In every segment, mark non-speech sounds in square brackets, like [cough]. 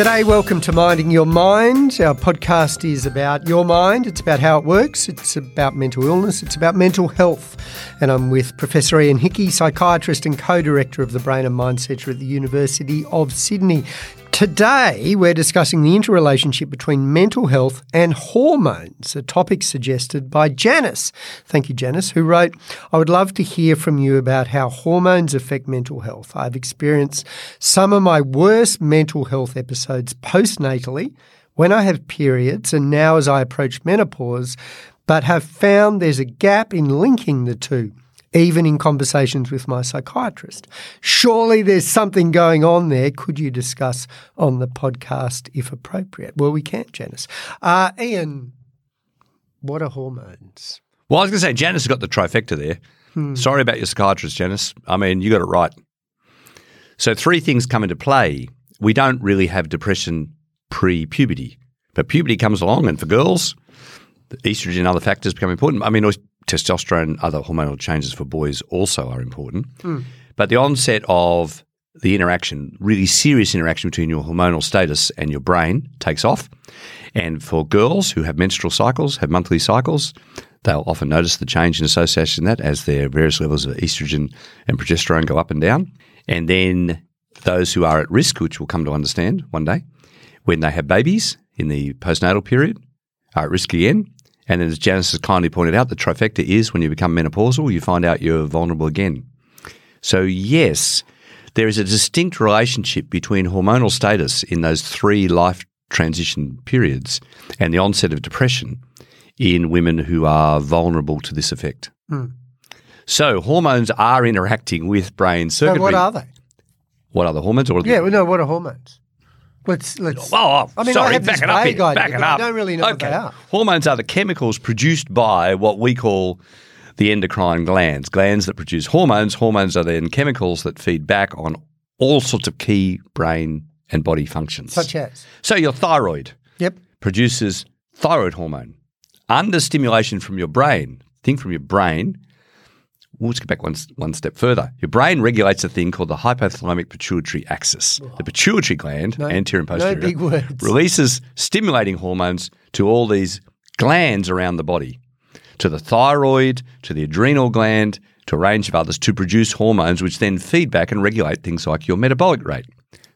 G'day, welcome to Minding Your Mind. Our podcast is about your mind, it's about how it works, it's about mental illness, it's about mental health. And I'm with Professor Ian Hickey, psychiatrist and co director of the Brain and Mind Centre at the University of Sydney. Today, we're discussing the interrelationship between mental health and hormones, a topic suggested by Janice. Thank you, Janice, who wrote, I would love to hear from you about how hormones affect mental health. I've experienced some of my worst mental health episodes postnatally when I have periods and now as I approach menopause, but have found there's a gap in linking the two even in conversations with my psychiatrist. Surely there's something going on there. Could you discuss on the podcast if appropriate? Well, we can't, Janice. Uh, Ian, what are hormones? Well, I was going to say, Janice has got the trifecta there. Hmm. Sorry about your psychiatrist, Janice. I mean, you got it right. So, three things come into play. We don't really have depression pre puberty, but puberty comes along, and for girls, estrogen and other factors become important. I mean, testosterone, other hormonal changes for boys also are important. Mm. But the onset of the interaction, really serious interaction between your hormonal status and your brain takes off. And for girls who have menstrual cycles, have monthly cycles, they'll often notice the change in association that as their various levels of estrogen and progesterone go up and down. And then those who are at risk, which we'll come to understand one day, when they have babies in the postnatal period, are at risk again. And as Janice has kindly pointed out, the trifecta is when you become menopausal, you find out you're vulnerable again. So, yes, there is a distinct relationship between hormonal status in those three life transition periods and the onset of depression in women who are vulnerable to this effect. Mm. So, hormones are interacting with brain circuitry. So what are they? What are the hormones? Or yeah, well, no, what are hormones? Let's let's. Oh, I mean, sorry, I have back it up. Here, back it up. I don't really know okay. what they are. Hormones are the chemicals produced by what we call the endocrine glands. Glands that produce hormones. Hormones are then chemicals that feed back on all sorts of key brain and body functions. Such as. So your thyroid. Yep. Produces thyroid hormone. Under stimulation from your brain, think from your brain, we'll just go back one, one step further. Your brain regulates a thing called the hypothalamic pituitary axis. The pituitary gland, no, anterior and posterior, no releases stimulating hormones to all these glands around the body, to the thyroid, to the adrenal gland, to a range of others to produce hormones which then feed back and regulate things like your metabolic rate.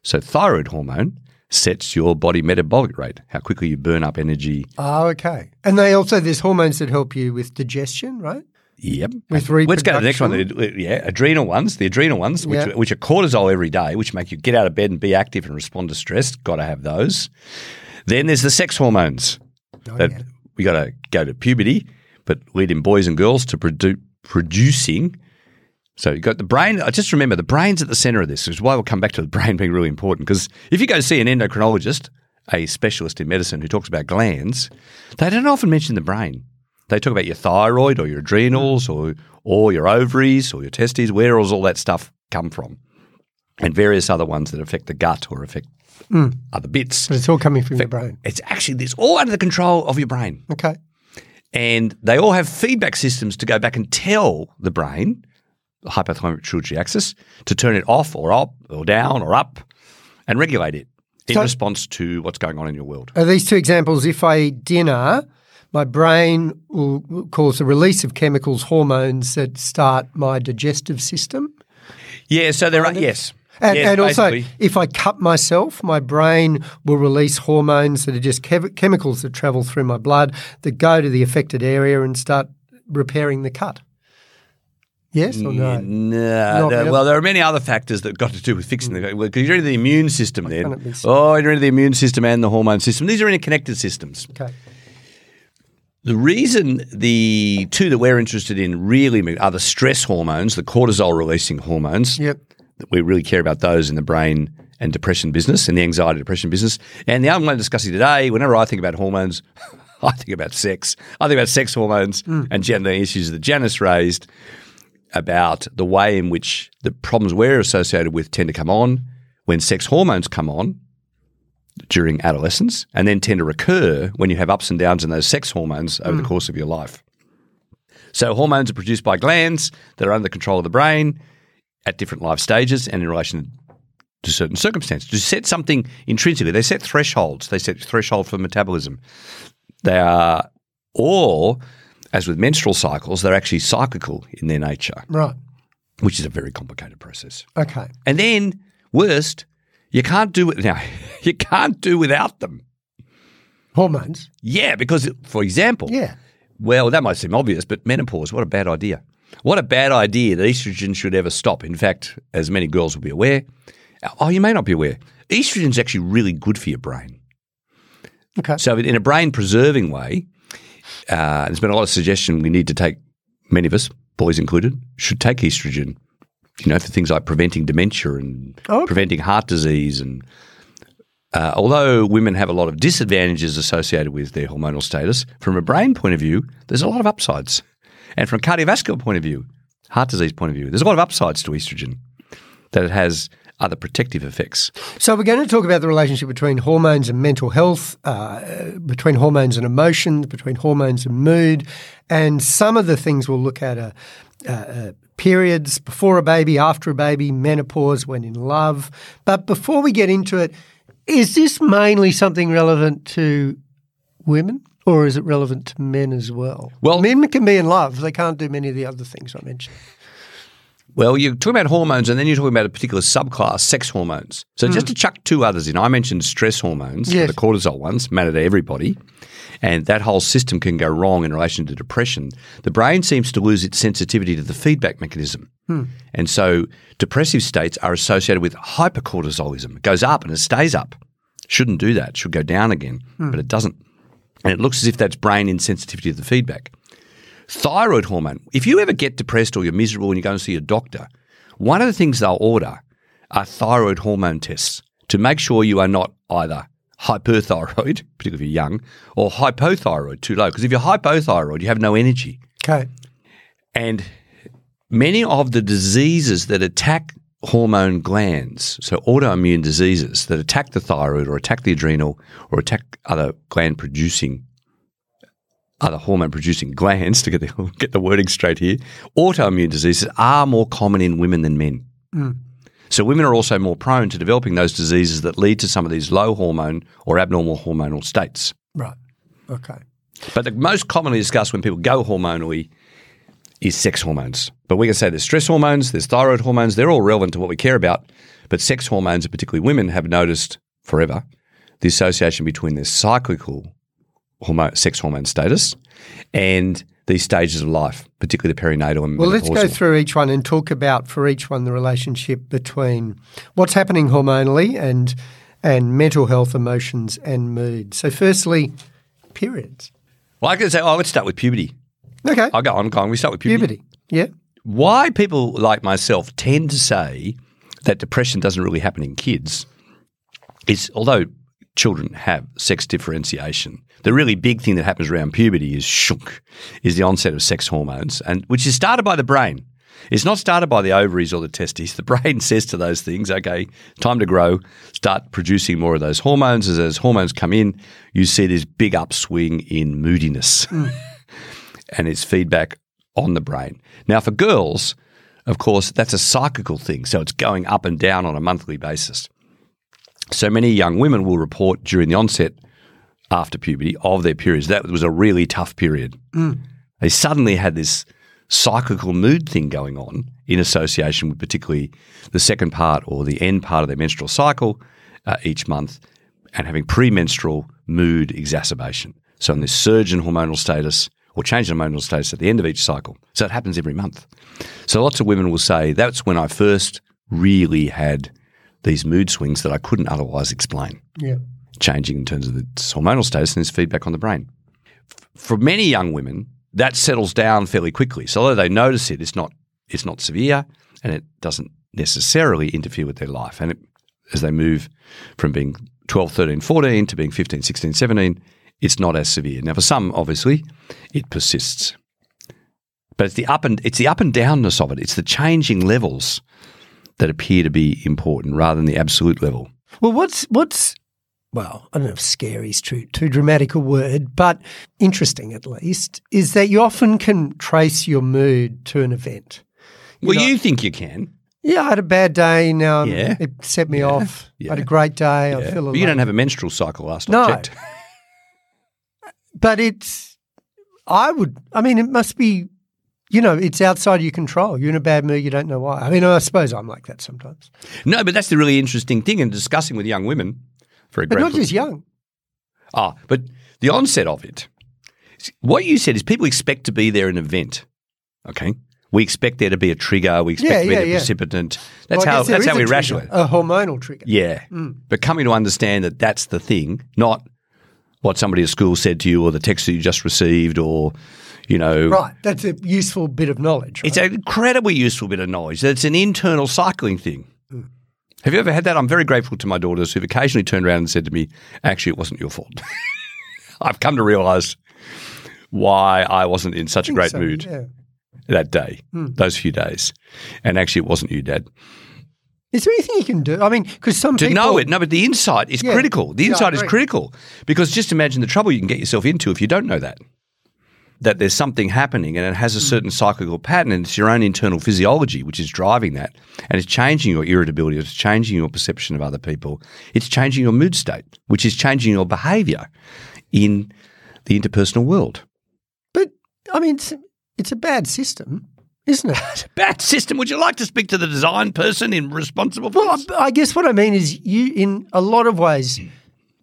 So thyroid hormone sets your body metabolic rate, how quickly you burn up energy. Oh, okay. And they also there's hormones that help you with digestion, right? Yep. With reproduction. Let's go to the next one. Yeah, adrenal ones. The adrenal ones, which, yep. which are cortisol every day, which make you get out of bed and be active and respond to stress. Got to have those. Then there's the sex hormones oh, that yeah. we got to go to puberty, but lead in boys and girls to produ- producing. So you've got the brain. I just remember the brain's at the center of this, which is why we'll come back to the brain being really important. Because if you go see an endocrinologist, a specialist in medicine who talks about glands, they don't often mention the brain. They talk about your thyroid or your adrenals or or your ovaries or your testes. Where does all that stuff come from? And various other ones that affect the gut or affect mm. other bits. But it's all coming from your brain. It's actually it's all under the control of your brain. Okay. And they all have feedback systems to go back and tell the brain, the hypothalamic pituitary axis, to turn it off or up or down or up and regulate it in so, response to what's going on in your world. Are these two examples? If I eat dinner my brain will cause the release of chemicals, hormones that start my digestive system. Yeah, so there are, yes. And, yes, and also, if I cut myself, my brain will release hormones that are just chemicals that travel through my blood that go to the affected area and start repairing the cut. Yes or no? No. no well, there are many other factors that got to do with fixing mm. the because you're into the immune system then. Oh, you're into the immune system and the hormone system. These are interconnected systems. Okay. The reason the two that we're interested in really are the stress hormones, the cortisol releasing hormones. Yep. That We really care about those in the brain and depression business and the anxiety depression business. And the other one I'm discussing today, whenever I think about hormones, [laughs] I think about sex. I think about sex hormones mm. and gender issues that Janice raised about the way in which the problems we're associated with tend to come on when sex hormones come on during adolescence and then tend to recur when you have ups and downs in those sex hormones over mm. the course of your life. So, hormones are produced by glands that are under the control of the brain at different life stages and in relation to certain circumstances, to set something intrinsically. They set thresholds. They set threshold for metabolism. They are, or as with menstrual cycles, they're actually cyclical in their nature, Right. which is a very complicated process. Okay. And then, worst, you can't do it now. You can't do without them. Hormones. Yeah, because, for example, Yeah. well, that might seem obvious, but menopause, what a bad idea. What a bad idea that estrogen should ever stop. In fact, as many girls will be aware, oh, you may not be aware, estrogen is actually really good for your brain. Okay. So, in a brain preserving way, uh, there's been a lot of suggestion we need to take, many of us, boys included, should take estrogen, you know, for things like preventing dementia and Oh, preventing heart disease. And uh, although women have a lot of disadvantages associated with their hormonal status, from a brain point of view, there's a lot of upsides. And from a cardiovascular point of view, heart disease point of view, there's a lot of upsides to estrogen that it has other protective effects. So we're going to talk about the relationship between hormones and mental health, uh, between hormones and emotions, between hormones and mood, and some of the things we'll look at are uh, uh, periods before a baby, after a baby, menopause, when in love. But before we get into it, is this mainly something relevant to women? Or is it relevant to men as well? Well- men can be in love; they can't do many of the other things I mentioned. Well, you're talking about hormones, and then you're talking about a particular subclass, sex hormones. So just hmm. to chuck two others in, I mentioned stress hormones, Yes. the cortisol ones, matter to everybody, and that whole system can go wrong in relation to depression. The brain seems to lose its sensitivity to the feedback mechanism, hmm. and so depressive states are associated with hypercortisolism. It goes up and it stays up. Shouldn't do that. Should go down again, hmm. but it doesn't. And it looks as if that's brain insensitivity to the feedback thyroid hormone. If you ever get depressed or you're miserable and you go and see a doctor, one of the things they'll order are thyroid hormone tests to make sure you are not either hyperthyroid, [laughs] particularly if you're young, or hypothyroid, too low. Because if you're hypothyroid, you have no energy. Okay. And many of the diseases that attack hormone glands, so autoimmune diseases that attack the thyroid or attack the adrenal or attack other gland producing other hormone producing glands [laughs] to get the get the wording straight here, autoimmune diseases are more common in women than men. Hmm. So women are also more prone to developing those diseases that lead to some of these low hormone or abnormal hormonal states. Right. Okay. But the most commonly discussed when people go hormonally is sex hormones. But we can say there's stress hormones, there's thyroid hormones, they're all relevant to what we care about. But sex hormones, particularly women, have noticed forever the association between their cyclical hormone, sex hormone status and these stages of life, particularly the perinatal and Well, let's go through each one and talk about for each one the relationship between what's happening hormonally and and mental health, emotions, and mood. So, firstly, periods. Well, I can say, oh, let's start with puberty. Okay, I'll go on, go on. We start with puberty. puberty. Yeah. why people like myself tend to say that depression doesn't really happen in kids is although children have sex differentiation, the really big thing that happens around puberty is shunk, is the onset of sex hormones, and which is started by the brain. It's not started by the ovaries or the testes. The [laughs] brain says to those things, okay, time to grow, start producing more of those hormones. As those hormones come in, you see this big upswing in moodiness mm. [laughs] and its feedback on the brain. Now, for girls, of course, that's a cyclical thing. So it's going up and down on a monthly basis. So many young women will report during the onset after puberty of their periods. That was a really tough period. They suddenly had this cyclical mood thing going on in association with particularly the second part or the end part of their menstrual cycle uh, each month and having premenstrual mood exacerbation. So, in this surge in hormonal status or change in hormonal status at the end of each cycle. So, it happens every month. So, lots of women will say that's when I first really had these mood swings that I couldn't otherwise explain, Yeah. changing in terms of its hormonal status and its feedback on the brain. For many young women, that settles down fairly quickly. So, although they notice it, it's not, it's not severe and it doesn't necessarily interfere with their life. And it, as they move from being 12, 13, 14 to being 15, 16, 17, it's not as severe. Now, for some, obviously, it persists. But it's the up and it's the up and downness of it. It's the changing levels that appear to be important rather than the absolute level. Well, what's what's well, I don't know if scary is too too dramatic a word, but interesting at least is that you often can trace your mood to an event. well, know- you think you can. Yeah, I had a bad day. Now Yeah. it set me off. I had a great day. I Yeah. feel But you don't have a menstrual cycle last No. I checked. [laughs] But it's, I would, I mean, it must be, you know, it's outside your control. You're in a bad mood. You don't know why. I mean, I suppose I'm like that sometimes. No, but that's the really interesting thing in discussing with young women. For But not just young. Ah, but the onset of it. What you said is people expect to be there in an event. Okay. We expect there to be a trigger. We expect Yeah, to be yeah, the yeah. precipitant. That's Well, how that's how we rationalize. A hormonal trigger. Yeah. Mm. But coming to understand that that's the thing, not what somebody at school said to you or the text that you just received or, you know. Right. That's a useful bit of knowledge. Right? It's an incredibly useful bit of knowledge. It's an internal cycling thing. Hmm. Have you ever had that? I'm very grateful to my daughters who've occasionally turned around and said to me, actually, it wasn't your fault. [laughs] I've come to realize why I wasn't in such a great So, mood yeah. that day, Hmm. those few days. And actually, it wasn't you, Dad. Is there anything you can do? I mean, because some To people know it, no, but the insight is Yeah. critical. The Yeah, insight is critical because just imagine the trouble you can get yourself into if you don't know that. That there's something happening and it has a Hmm. certain cyclical pattern and it's your own internal physiology which is driving that. And it's changing your irritability, it's changing your perception of other people, it's changing your mood state, which is changing your behavior in the interpersonal world. But I mean, it's, it's a bad system, isn't it? [laughs] Bad system. Would you like to speak to the design person in responsible for well, this? I I guess what I mean is, you in a lot of ways,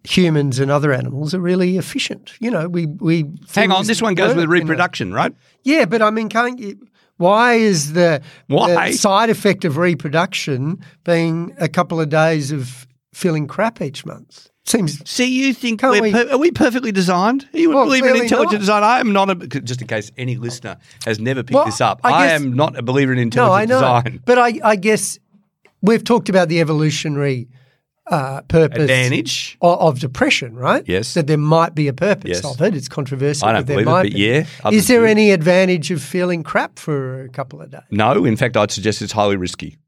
humans and other animals are really efficient. You know, we we Hang on, this one goes with you know. reproduction, right? Yeah, but I mean, can't you? Why is the, Why? the side effect of reproduction being a couple of days of feeling crap each month? Seems See, you think Can't we're we- per- are we perfectly designed? You would Well, believe in intelligent not. design. I am not a just in case any listener has never picked Well, this up. I I, am not a believer in no, intelligent I know, design. but I, I guess we've talked about the evolutionary uh, purpose Advantage. o- of depression, right? Yes. That there might be a purpose Yes. of it. It's controversial. I don't but there believe it, but be. yeah, Is there do. any advantage of feeling crap for a couple of days? No, in fact, I'd suggest it's highly risky.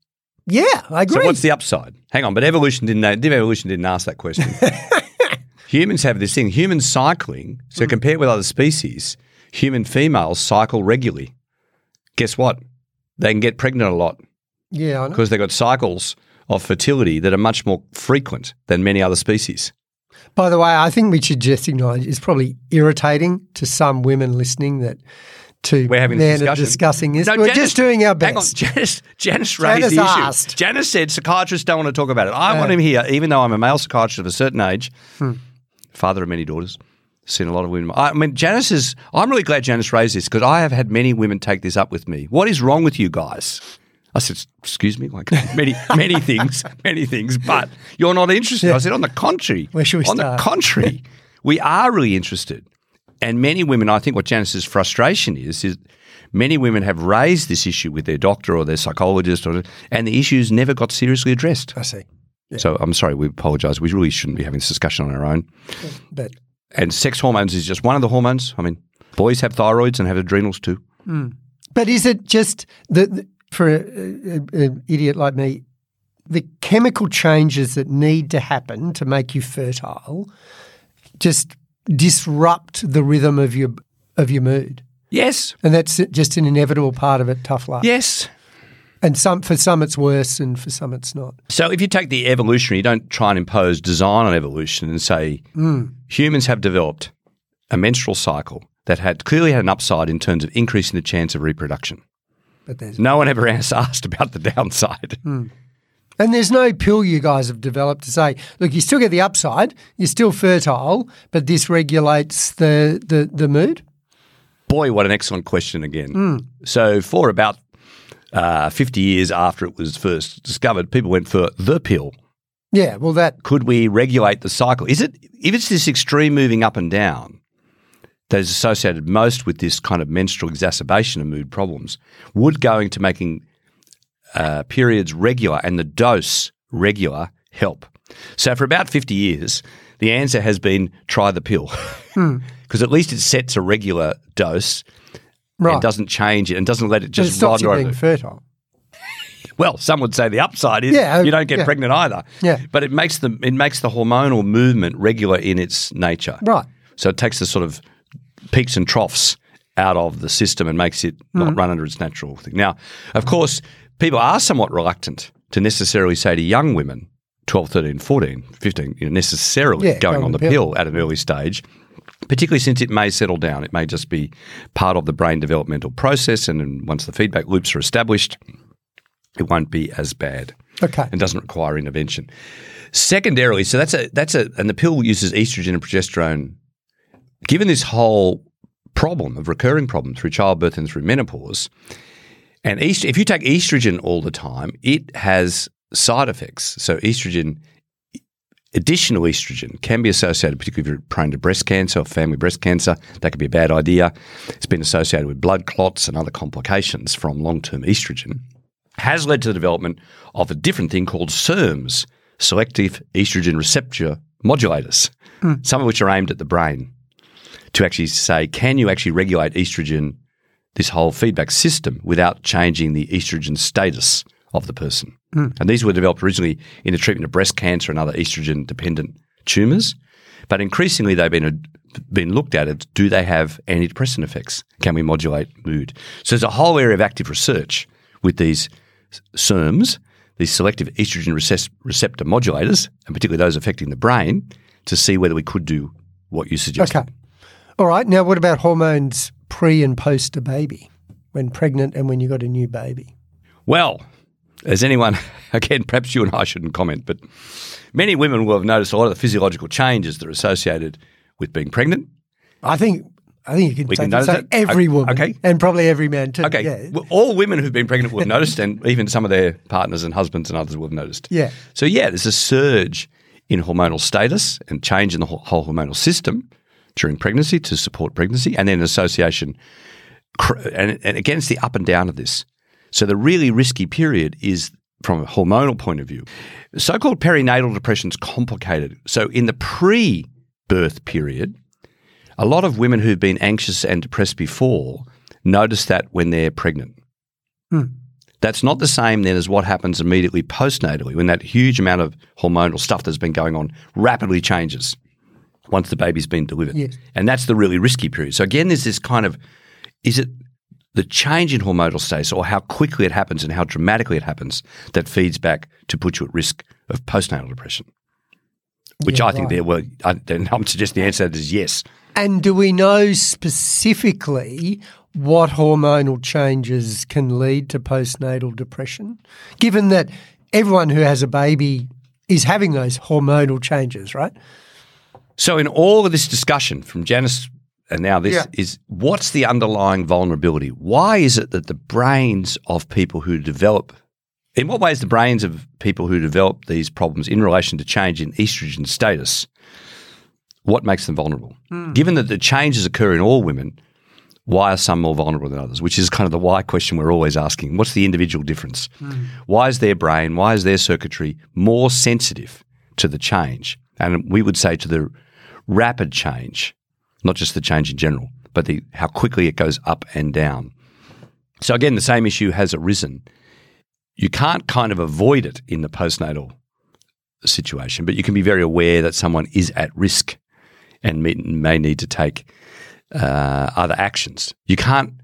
Yeah, I agree. So what's the upside? Hang on, but evolution didn't. Evolution didn't ask that question. [laughs] Humans have this thing. Human cycling. So compared with other species, human females cycle regularly. Guess what? They can get pregnant a lot. yeah, I know. because they've got cycles of fertility that are much more frequent than many other species. By the way, I think we should just acknowledge it's probably irritating to some women listening that two We're having men this are discussion. discussing this. No, We're Janice- just doing our Hang on, best. Janice, Janice raised Janice the issue. asked. Janice said psychiatrists don't want to talk about it. I want him here, even though I'm a male psychiatrist of a certain age, Hmm. father of many daughters, seen a lot of women. I mean, Janice is, I'm really glad Janice raised this because I have had many women take this up with me. What is wrong with you guys? I said, excuse me, like many, many things, [laughs] many things, but you're not interested. I said, on the contrary. Where should we On start? the contrary, [laughs] we are really interested. And many women, I think what Janice's frustration is, is many women have raised this issue with their doctor or their psychologist, or, and the issues never got seriously addressed. I see. So I'm sorry, we apologise. We really shouldn't be having this discussion on our own. But And sex hormones is just one of the hormones. I mean, boys have thyroids and have adrenals too. Hmm. but is it just the, the for an idiot like me, the chemical changes that need to happen to make you fertile just disrupt the rhythm of your of your mood, Yes, and that's just an inevitable part of it. Tough luck. yes. And some for some it's worse, and for some it's not. So if you take the evolutionary, you don't try and impose design on evolution and say mm. humans have developed a menstrual cycle that had clearly had an upside in terms of increasing the chance of reproduction. But there's No one ever [laughs] asked about the downside. and there's no pill you guys have developed to say, look, you still get the upside, you're still fertile, but this regulates the the, the mood. Boy, what an excellent question again. So for about uh, 50 years after it was first discovered, people went for the pill. Yeah, well that Could we regulate the cycle? Is it if it's this extreme moving up and down that is associated most with this kind of menstrual exacerbation of mood problems? Would going to making uh, periods regular and the dose regular help? So for about 50 years, the answer has been try the pill [laughs] because at least it sets a regular dose right. and doesn't change it and doesn't let it But it just stops you being over. fertile. [laughs] Well, some would say the upside is Yeah, you don't get yeah. pregnant either. Yeah. But it makes the it makes the hormonal movement regular in its nature. Right. So it takes the sort of peaks and troughs out of the system and makes it Mm-hmm. not run under its natural thing. Now, of course, people are somewhat reluctant to necessarily say to young women, 12, 13, 14, 15, you know, necessarily Yeah, going go on the pill. at an early stage, particularly since it may settle down. It may just be part of the brain developmental process, and then once the feedback loops are established, it won't be as bad Okay. and doesn't require intervention. Secondarily, so that's a that's a and the pill uses estrogen and progesterone. Given this whole problem of recurring problem through childbirth and through menopause, and est- if you take estrogen all the time, it has side effects. So estrogen, additional estrogen, can be associated, particularly if you're prone to breast cancer or family breast cancer. That could be a bad idea. It's been associated with blood clots and other complications from long-term estrogen has led to the development of a different thing called SERMs, selective estrogen receptor modulators, hmm. some of which are aimed at the brain to actually say, can you actually regulate estrogen, this whole feedback system, without changing the estrogen status of the person? And these were developed originally in the treatment of breast cancer and other estrogen dependent tumours. But increasingly, they've been been looked at as do they have antidepressant effects? Can we modulate mood? So there's a whole area of active research with these SERMs, these selective estrogen receptor modulators, and particularly those affecting the brain, to see whether we could do what you suggest. Okay. All right. Now, what about hormones pre and post a baby, when pregnant and when you got a new baby? Well, as anyone, [laughs] again, perhaps you and I shouldn't comment, but many women will have noticed a lot of the physiological changes that are associated with being pregnant. I think I think you can We can notice it? every woman, Okay. and probably every man too. Okay, Yeah. well, all women who've been pregnant will have noticed, and [laughs] even some of their partners and husbands and others will have noticed. Yeah. So yeah, there's a surge in hormonal status and change in the whole hormonal system during pregnancy to support pregnancy, and then association, cr- and, and again, it's the up and down of this. So the really risky period is from a hormonal point of view. So-called perinatal depression is complicated. So in the pre-birth period, a lot of women who've been anxious and depressed before notice that when they're pregnant. Hmm. That's not the same then as what happens immediately postnatally when that huge amount of hormonal stuff that's been going on rapidly changes once the baby's been delivered. Yes. And that's the really risky period. So again, there's this kind of is it the change in hormonal status or how quickly it happens and how dramatically it happens that feeds back to put you at risk of postnatal depression? Which Yeah, I think right. there were, I, I'm suggesting the answer to that is yes. And do we know specifically what hormonal changes can lead to postnatal depression? Given that everyone who has a baby is having those hormonal changes, right? So, in all of this discussion from Janice and now this Yeah. is what's the underlying vulnerability? Why is it that the brains of people who develop, in what ways the brains of people who develop these problems in relation to change in estrogen status, what makes them vulnerable? Hmm. Given that the changes occur in all women, why are some more vulnerable than others? Which is kind of the why question we're always asking. What's the individual difference? Hmm. Why is their brain, why is their circuitry more sensitive to the change? And we would say to the rapid change, not just the change in general, but the how quickly it goes up and down. So again, the same issue has arisen. You can't kind of avoid it in the postnatal situation, but you can be very aware that someone is at risk and may, may need to take uh, other actions. You can't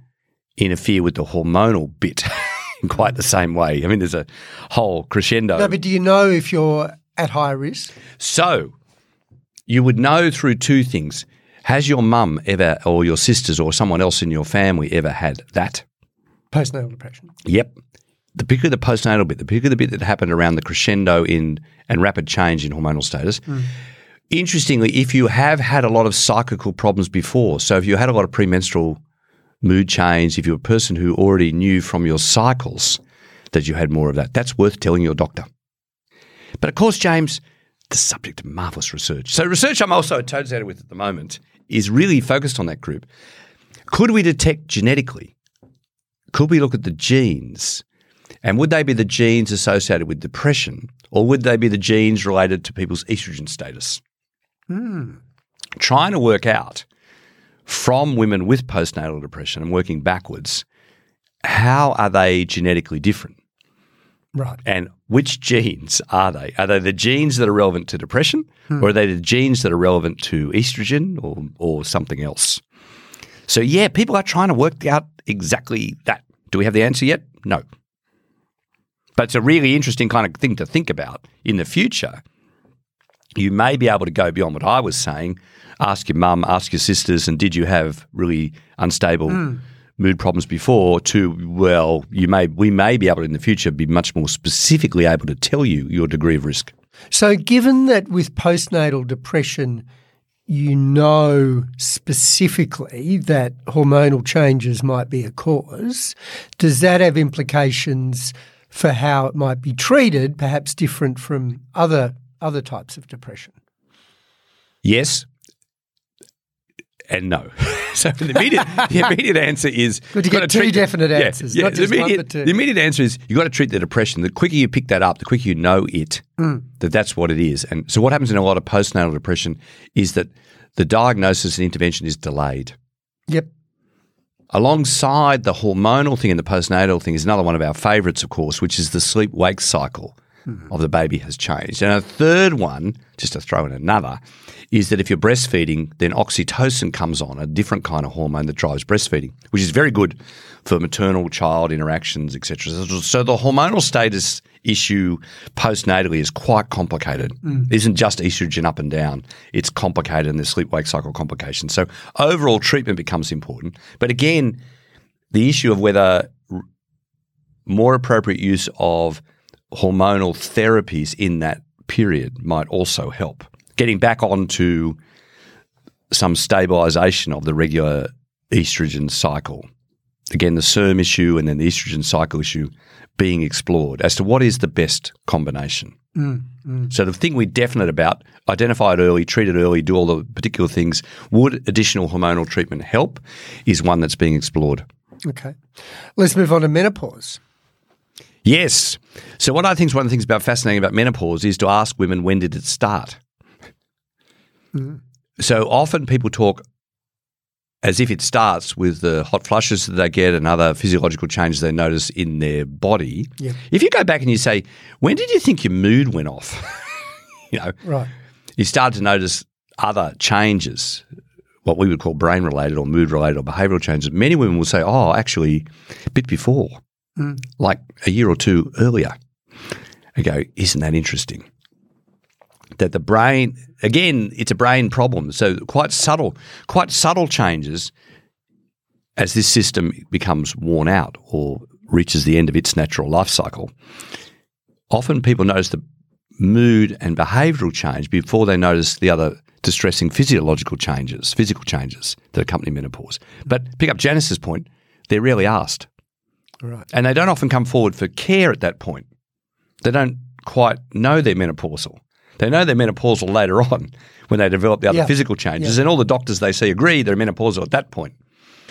interfere with the hormonal bit [laughs] in quite the same way. I mean, there's a whole crescendo. No, but do you know if you're at high risk? So you would know through two things. Has your mum ever, or your sisters, or someone else in your family ever had that? Postnatal depression. Yep. The bigger the postnatal bit, the bigger the bit that happened around the crescendo in and rapid change in hormonal status. Mm. Interestingly, if you have had a lot of cyclical problems before, so if you had a lot of premenstrual mood change, if you're a person who already knew from your cycles that you had more of that, that's worth telling your doctor. But of course, James, the subject of marvelous research. So, research I'm also associated with at the moment is really focused on that group. Could we detect genetically? Could we look at the genes? And would they be the genes associated with depression, or would they be the genes related to people's estrogen status? Hmm. Trying to work out from women with postnatal depression and working backwards, how are they genetically different? Right. And which genes are they? Are they the genes that are relevant to depression, or are they the genes that are relevant to estrogen or, or something else? So, yeah, people are trying to work out exactly that. Do we have the answer yet? No. But it's a really interesting kind of thing to think about in the future. You may be able to go beyond what I was saying. Ask your mum, ask your sisters, and did you have really unstable hmm. Mood problems before? To well, you may we may be able in the future be much more specifically able to tell you your degree of risk. So, given that with postnatal depression, you know specifically that hormonal changes might be a cause, does that have implications for how it might be treated, perhaps different from other other types of depression? Yes. And no. [laughs] [laughs] so the immediate, the immediate answer is Good to you've got get two treat- definite answers, not the, just one, immediate, two. the immediate answer is you've got to treat the depression. The quicker you pick that up, the quicker you know it, Mm. that that's what it is. And so what happens in a lot of postnatal depression is that the diagnosis and intervention is delayed. Yep. Alongside the hormonal thing and the postnatal thing is another one of our favourites, of course, which is the sleep wake cycle of the baby has changed. And a third one, just to throw in another, is that if you're breastfeeding, then oxytocin comes on, a different kind of hormone that drives breastfeeding, which is very good for maternal child interactions, etc. So the hormonal status issue postnatally is quite complicated. It isn't just estrogen up and down. It's complicated and there's sleep wake cycle complications. So overall treatment becomes important. But again, the issue of whether more appropriate use of hormonal therapies in that period might also help. Getting back onto some stabilization of the regular estrogen cycle. Again, the SERM issue and then the estrogen cycle issue being explored as to what is the best combination. Mm, mm. So the thing we're definite about, identify it early, treat it early, do all the particular things. Would additional hormonal treatment help? Is one that's being explored. Okay. Let's move on to menopause. Yes. So what I think is one of the things about fascinating about menopause is to ask women when did it start. Mm. So often people talk as if it starts with the hot flushes that they get and other physiological changes they notice in their body. Yep. If you go back and you say, when did you think your mood went off? [laughs] you know, Right. you start to notice other changes, what we would call brain related or mood related or behavioral changes. Many women will say, oh, actually, a bit before, mm. like a year or two earlier. I go, isn't that interesting? That the brain, again, it's a brain problem. So quite subtle, quite subtle changes as this system becomes worn out or reaches the end of its natural life cycle. Often people notice the mood and behavioural change before they notice the other distressing physiological changes, physical changes that accompany menopause. But pick up Janice's point, they're rarely asked. Right. And they don't often come forward for care at that point. They don't quite know they're menopausal. They know they're menopausal later [laughs] on when they develop the other Yeah. physical changes. And all the doctors they see agree they're menopausal at that point.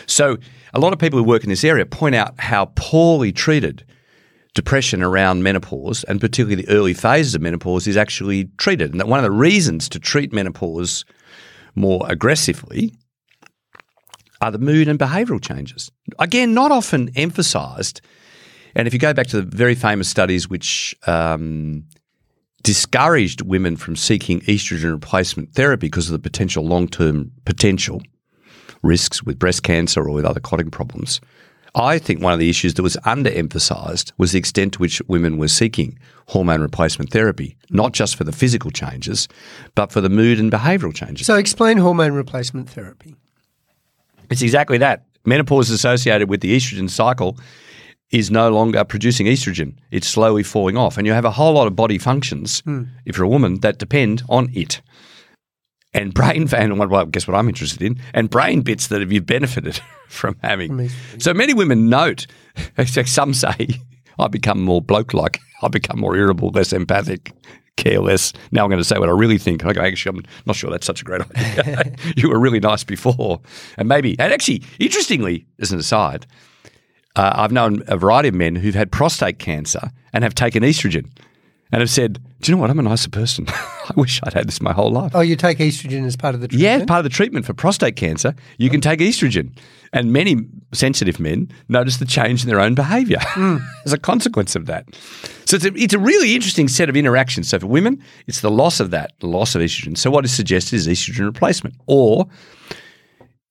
So a lot of people who work in this area point out how poorly treated depression around menopause and particularly the early phases of menopause is actually treated. And that one of the reasons to treat menopause more aggressively are the mood and behavioural changes. Again, not often emphasised. And if you go back to the very famous studies which um, discouraged women from seeking estrogen replacement therapy because of the potential long term potential risks with breast cancer or with other clotting problems. I think one of the issues that was underemphasised was the extent to which women were seeking hormone replacement therapy, not just for the physical changes, but for the mood and behavioural changes. So explain hormone replacement therapy. It's exactly that. Menopause is associated with the estrogen cycle is no longer producing estrogen. It's slowly falling off. And you have a whole lot of body functions, hmm. if you're a woman, that depend on it. And brain, [laughs] and well, guess what I'm interested in? And brain bits that have you benefited [laughs] from having. So many women note, [laughs] some say, I become more bloke like, I become more irritable, less empathic, care less. Now I'm going to say what I really think. I go, actually, I'm not sure that's such a great idea. you were really nice before. And maybe, and actually, interestingly, as an aside, uh, I've known a variety of men who've had prostate cancer and have taken estrogen and have said, Do you know what? I'm a nicer person. [laughs] I wish I'd had this my whole life. Oh, you take estrogen as part of the treatment? Yeah, part of the treatment for prostate cancer, you can take estrogen. And many sensitive men notice the change in their own behavior [laughs] as a consequence of that. So it's a, it's a really interesting set of interactions. So for women, it's the loss of that, the loss of estrogen. So what is suggested is estrogen replacement. Or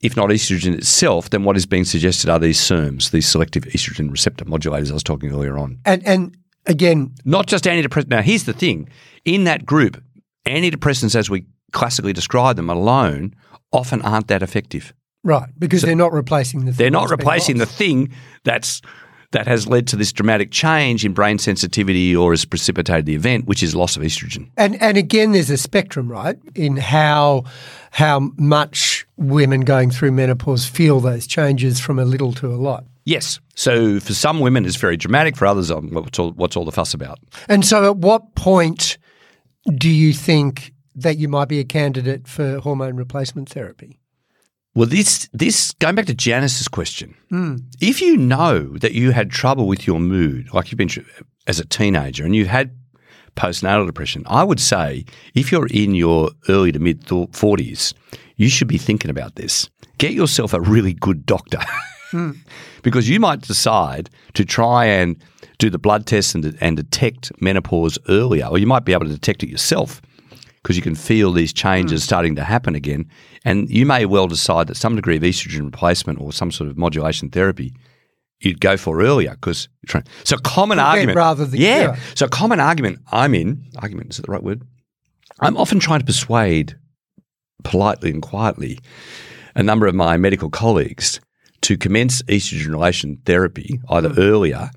if not estrogen itself, then what is being suggested are these SERMs, these selective estrogen receptor modulators I was talking earlier on. And and again, Not just antidepressants. Now, here's the thing in that group, antidepressants, as we classically describe them alone, often aren't that effective. right, because they're not replacing the. They're not replacing the thing that's that has led to this dramatic change in brain sensitivity or has precipitated the event, which is loss of estrogen. And and again, there's a spectrum, right, in how how much women going through menopause feel those changes from a little to a lot. Yes. So for some women, it's very dramatic. For others, um, what's all, what's all the fuss about? And so, at what point do you think that you might be a candidate for hormone replacement therapy? Well, this this going back to Janice's question, if you know that you had trouble with your mood, like you've been as a teenager, and you've had postnatal depression, I would say if you're in your early to mid forties, you should be thinking about this. Get yourself a really good doctor, [laughs] because you might decide to try and do the blood test and, and detect menopause earlier, or you might be able to detect it yourself because you can feel these changes starting to happen again. And you may well decide that some degree of estrogen replacement or some sort of modulation therapy you'd go for earlier because so a common argument rather than yeah cure. so common argument I'm in argument is that the right word I'm often trying to persuade politely and quietly a number of my medical colleagues to commence estrogen relation therapy either Hmm. earlier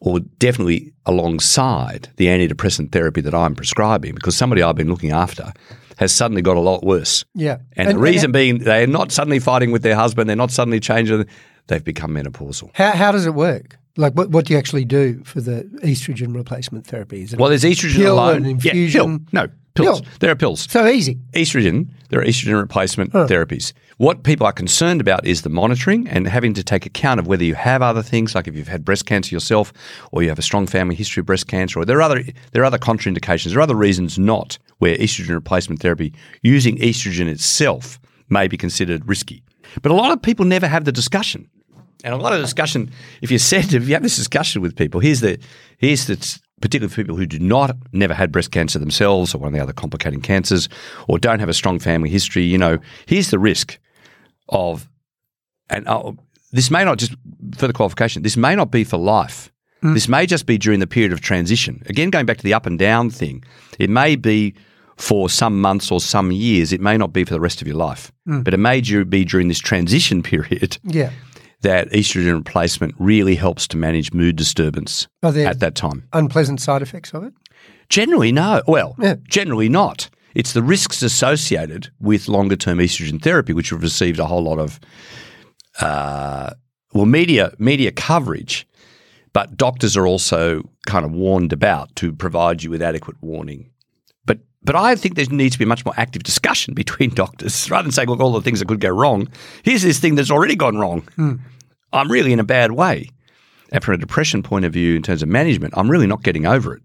or definitely alongside the antidepressant therapy that I'm prescribing because somebody I've been looking after has suddenly got a lot worse. Yeah, And, the reason being they're not suddenly fighting with their husband, they're not suddenly changing, they've become menopausal. how how does it work? Like, what what do you actually do for the estrogen replacement therapy? Is it Well, there's estrogen alone. and Yeah, infusion? pill. No, pills. Pill. There are pills. so easy? estrogen, there are estrogen replacement therapies. What people are concerned about is the monitoring and having to take account of whether you have other things, like if you've had breast cancer yourself, or you have a strong family history of breast cancer, or there are other there are other contraindications. There are other reasons not where estrogen replacement therapy using estrogen itself may be considered risky. But a lot of people never have the discussion. And a lot of discussion, if you said, if you have this discussion with people, here's the, here's the, particularly for people who do not, never had breast cancer themselves or one of the other complicating cancers or don't have a strong family history, you know, here's the risk of, and uh, this may not just, for the qualification, this may not be for life. This may just be during the period of transition. Again, going back to the up and down thing, it may be for some months or some years. It may not be for the rest of your life, but it may be during this transition [laughs] period Yeah. That estrogen replacement really helps to manage mood disturbance at that time. unpleasant side effects of it? Generally, no. Well, Yeah. generally not. It's the risks associated with longer term estrogen therapy, which have received a whole lot of, uh, well, media media coverage, but doctors are also kind of warned about to provide you with adequate warning. But I think there needs to be a much more active discussion between [laughs] doctors rather than saying, look, all the things that could go wrong. Here's this thing that's already gone wrong. Hmm. I'm really in a bad way. And from a depression point of view, in terms of management, I'm really not getting over it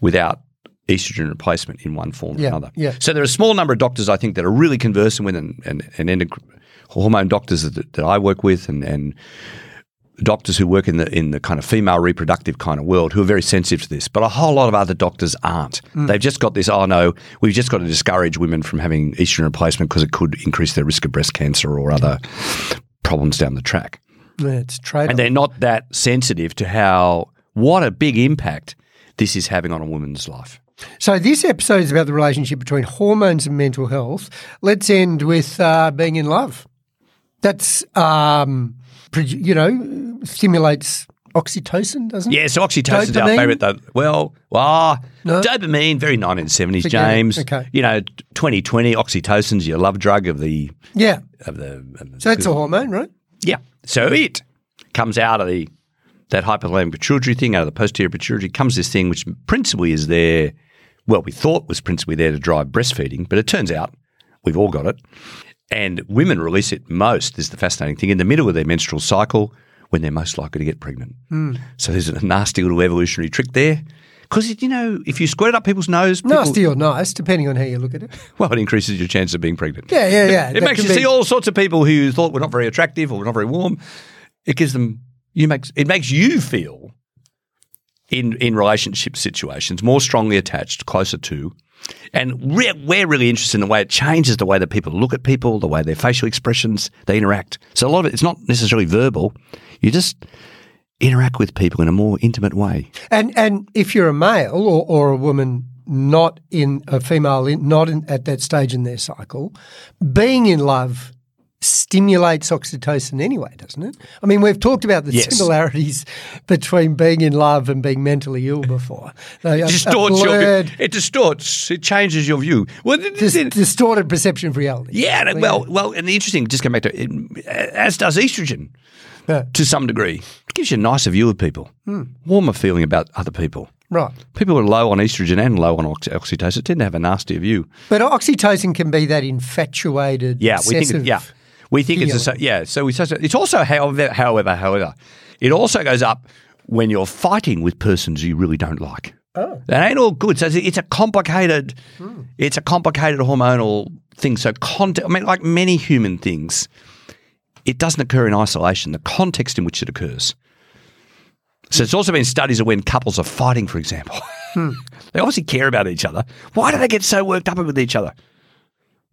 without estrogen replacement in one form Yeah, or another. yeah. So there are a small number of doctors I think that are really conversant with, and, and, and hormone doctors that, that I work with, and, and doctors who work in the in the kind of female reproductive kind of world who are very sensitive to this. But a whole lot of other doctors aren't. Mm. They've just got this. Oh no, we've just got to discourage women from having estrogen replacement because it could increase their risk of breast cancer or other problems down the track Yeah, it's trade. and they're not that sensitive to how what a big impact this is having on a woman's life. So this episode is about the relationship between hormones and mental health. Let's end with uh, being in love. That's um, you know stimulates oxytocin, doesn't it? Yeah, so oxytocin's our favourite though. Well, ah, No? dopamine, very 1970s, Forget it. James. Okay. You know, 2020, oxytocin's your love drug of the Yeah. of the. Of the So that's a hormone, right? yeah. So it comes out of the that hypothalamic pituitary thing, out of the posterior pituitary, comes this thing which principally is there. Well, we thought was principally there to drive breastfeeding, but it turns out we've all got it. And women release it most, is the fascinating thing, in the middle of their menstrual cycle when they're most likely to get pregnant. Hmm. So there's a nasty little evolutionary trick there. Because, you know, if you squirt up people's nose, people, Nasty or nice, depending on how you look at it. [laughs] well, it increases your chance of being pregnant. Yeah, yeah, yeah. It That makes you be- see all sorts of people who you thought were not very attractive or were not very warm. It gives them you makes it makes you feel in in relationship situations more strongly attached, closer to. And we're, really interested in the way it changes the way that people look at people, the way their facial expressions, they interact. So a lot of it, it's not necessarily verbal. You just interact with people in a more intimate way. And and if you're a male or, or a woman not in a female not in, at that stage in their cycle, being in love stimulates oxytocin anyway, doesn't it? I mean, we've talked about the Yes. similarities between being in love and being mentally ill before. They are- distorts a your view. It distorts. It changes your view. Well, it- dis- it- distorted perception of reality. yeah. Well, well, and the interesting. Just come back to it, as does estrogen Yeah. to some degree. It gives you a nicer view of people, hmm. warmer feeling about other people. Right. People who are low on estrogen and low on oxy- oxytocin tend to have a nastier view. But oxytocin can be that infatuated, Yeah, we think. It, yeah, we think it's a, yeah. So we it's also however however however it also goes up when you're fighting with persons you really don't like. Oh. That ain't all good. So it's a- it's a complicated, hmm. it's a complicated hormonal thing. So context, I mean, like many human things, it doesn't occur in isolation. The context in which it occurs. So it's also been studies of when couples are fighting, for example. Hmm. [laughs] they obviously care about each other. Why do they get so worked up with each other?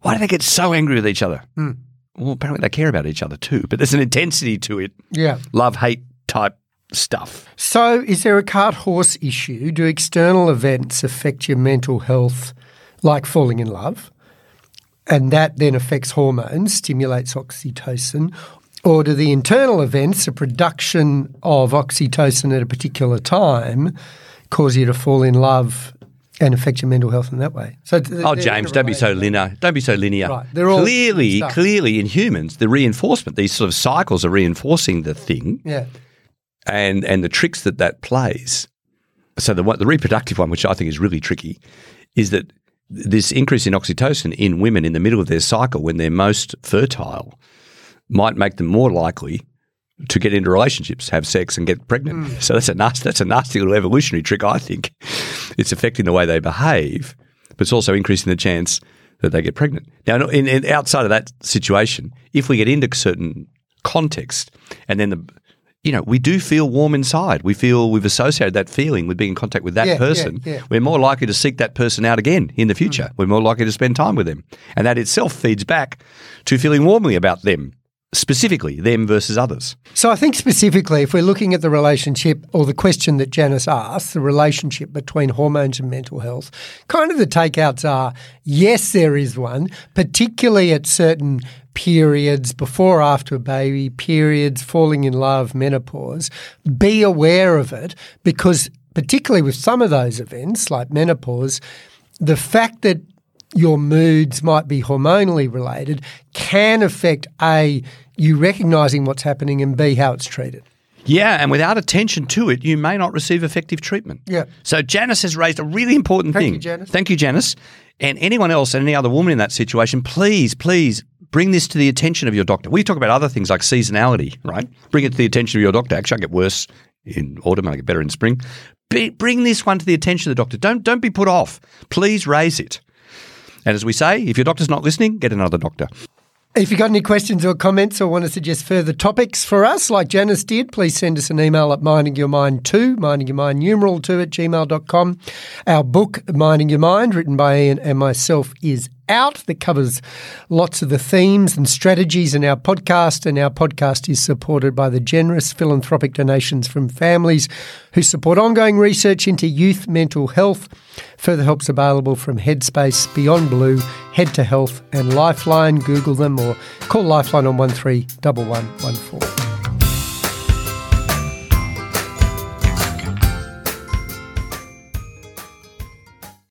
Why do they get so angry with each other? Hmm. Well, apparently they care about each other too, but there's an intensity to it. Yeah. Love hate type stuff. So, is there a cart horse issue? Do external events affect your mental health, like falling in love? And that then affects hormones, stimulates oxytocin? Or do the internal events, the production of oxytocin at a particular time, cause you to fall in love and affect your mental health in that way? So, th- Oh, James, don't be so linear. Don't be so linear. Right, they're all clearly, stuff. clearly in humans, the reinforcement, these sort of cycles are reinforcing the thing, Yeah. and and the tricks that that plays. So the the reproductive one, which I think is really tricky, is that this increase in oxytocin in women in the middle of their cycle, when they're most fertile, might make them more likely to get into relationships, have sex, and get pregnant. Hmm. So that's a nasty, that's a nasty little evolutionary trick. I think it's affecting the way they behave, but it's also increasing the chance that they get pregnant. Now, in, in outside of that situation, if we get into certain context, and then the you know, we do feel warm inside. We feel we've associated that feeling with being in contact with that Yeah, yeah, person. yeah. We're more likely to seek that person out again in the future. Mm. We're more likely to spend time with them. And that itself feeds back to feeling warmly about them, specifically them versus others. So I think specifically, if we're looking at the relationship or the question that Janice asked, the relationship between hormones and mental health, kind of the takeouts are yes, there is one, particularly at certain periods before, after a baby, periods, falling in love, menopause. Be aware of it because, particularly with some of those events like menopause, the fact that your moods might be hormonally related can affect A, you recognizing what's happening, and B, how it's treated. Yeah, and without attention to it, you may not receive effective treatment. Yeah. So Janice has raised a really important Thank thing. you, Janice. Thank you, Janice. And anyone else and any other woman in that situation, please, please bring this to the attention of your doctor. We talk about other things like seasonality, right? Bring it to the attention of your doctor. Actually, I get worse in autumn and I get better in spring. Be, bring this one to the attention of the doctor. Don't don't be put off. Please raise it. And as we say, if your doctor's not listening, get another doctor. If you've got any questions or comments or want to suggest further topics for us, like Janice did, please send us an email at mindingyourmind2, mindingyourmind numeral 2 at gmail.com. Our book, Minding Your Mind, written by Ian and myself, is out that covers lots of the themes and strategies in our podcast. And our podcast is supported by the generous philanthropic donations from families who support ongoing research into youth mental health. Further help's available from Headspace, Beyond Blue, Head to Health, and Lifeline. Google them or call Lifeline on 131114.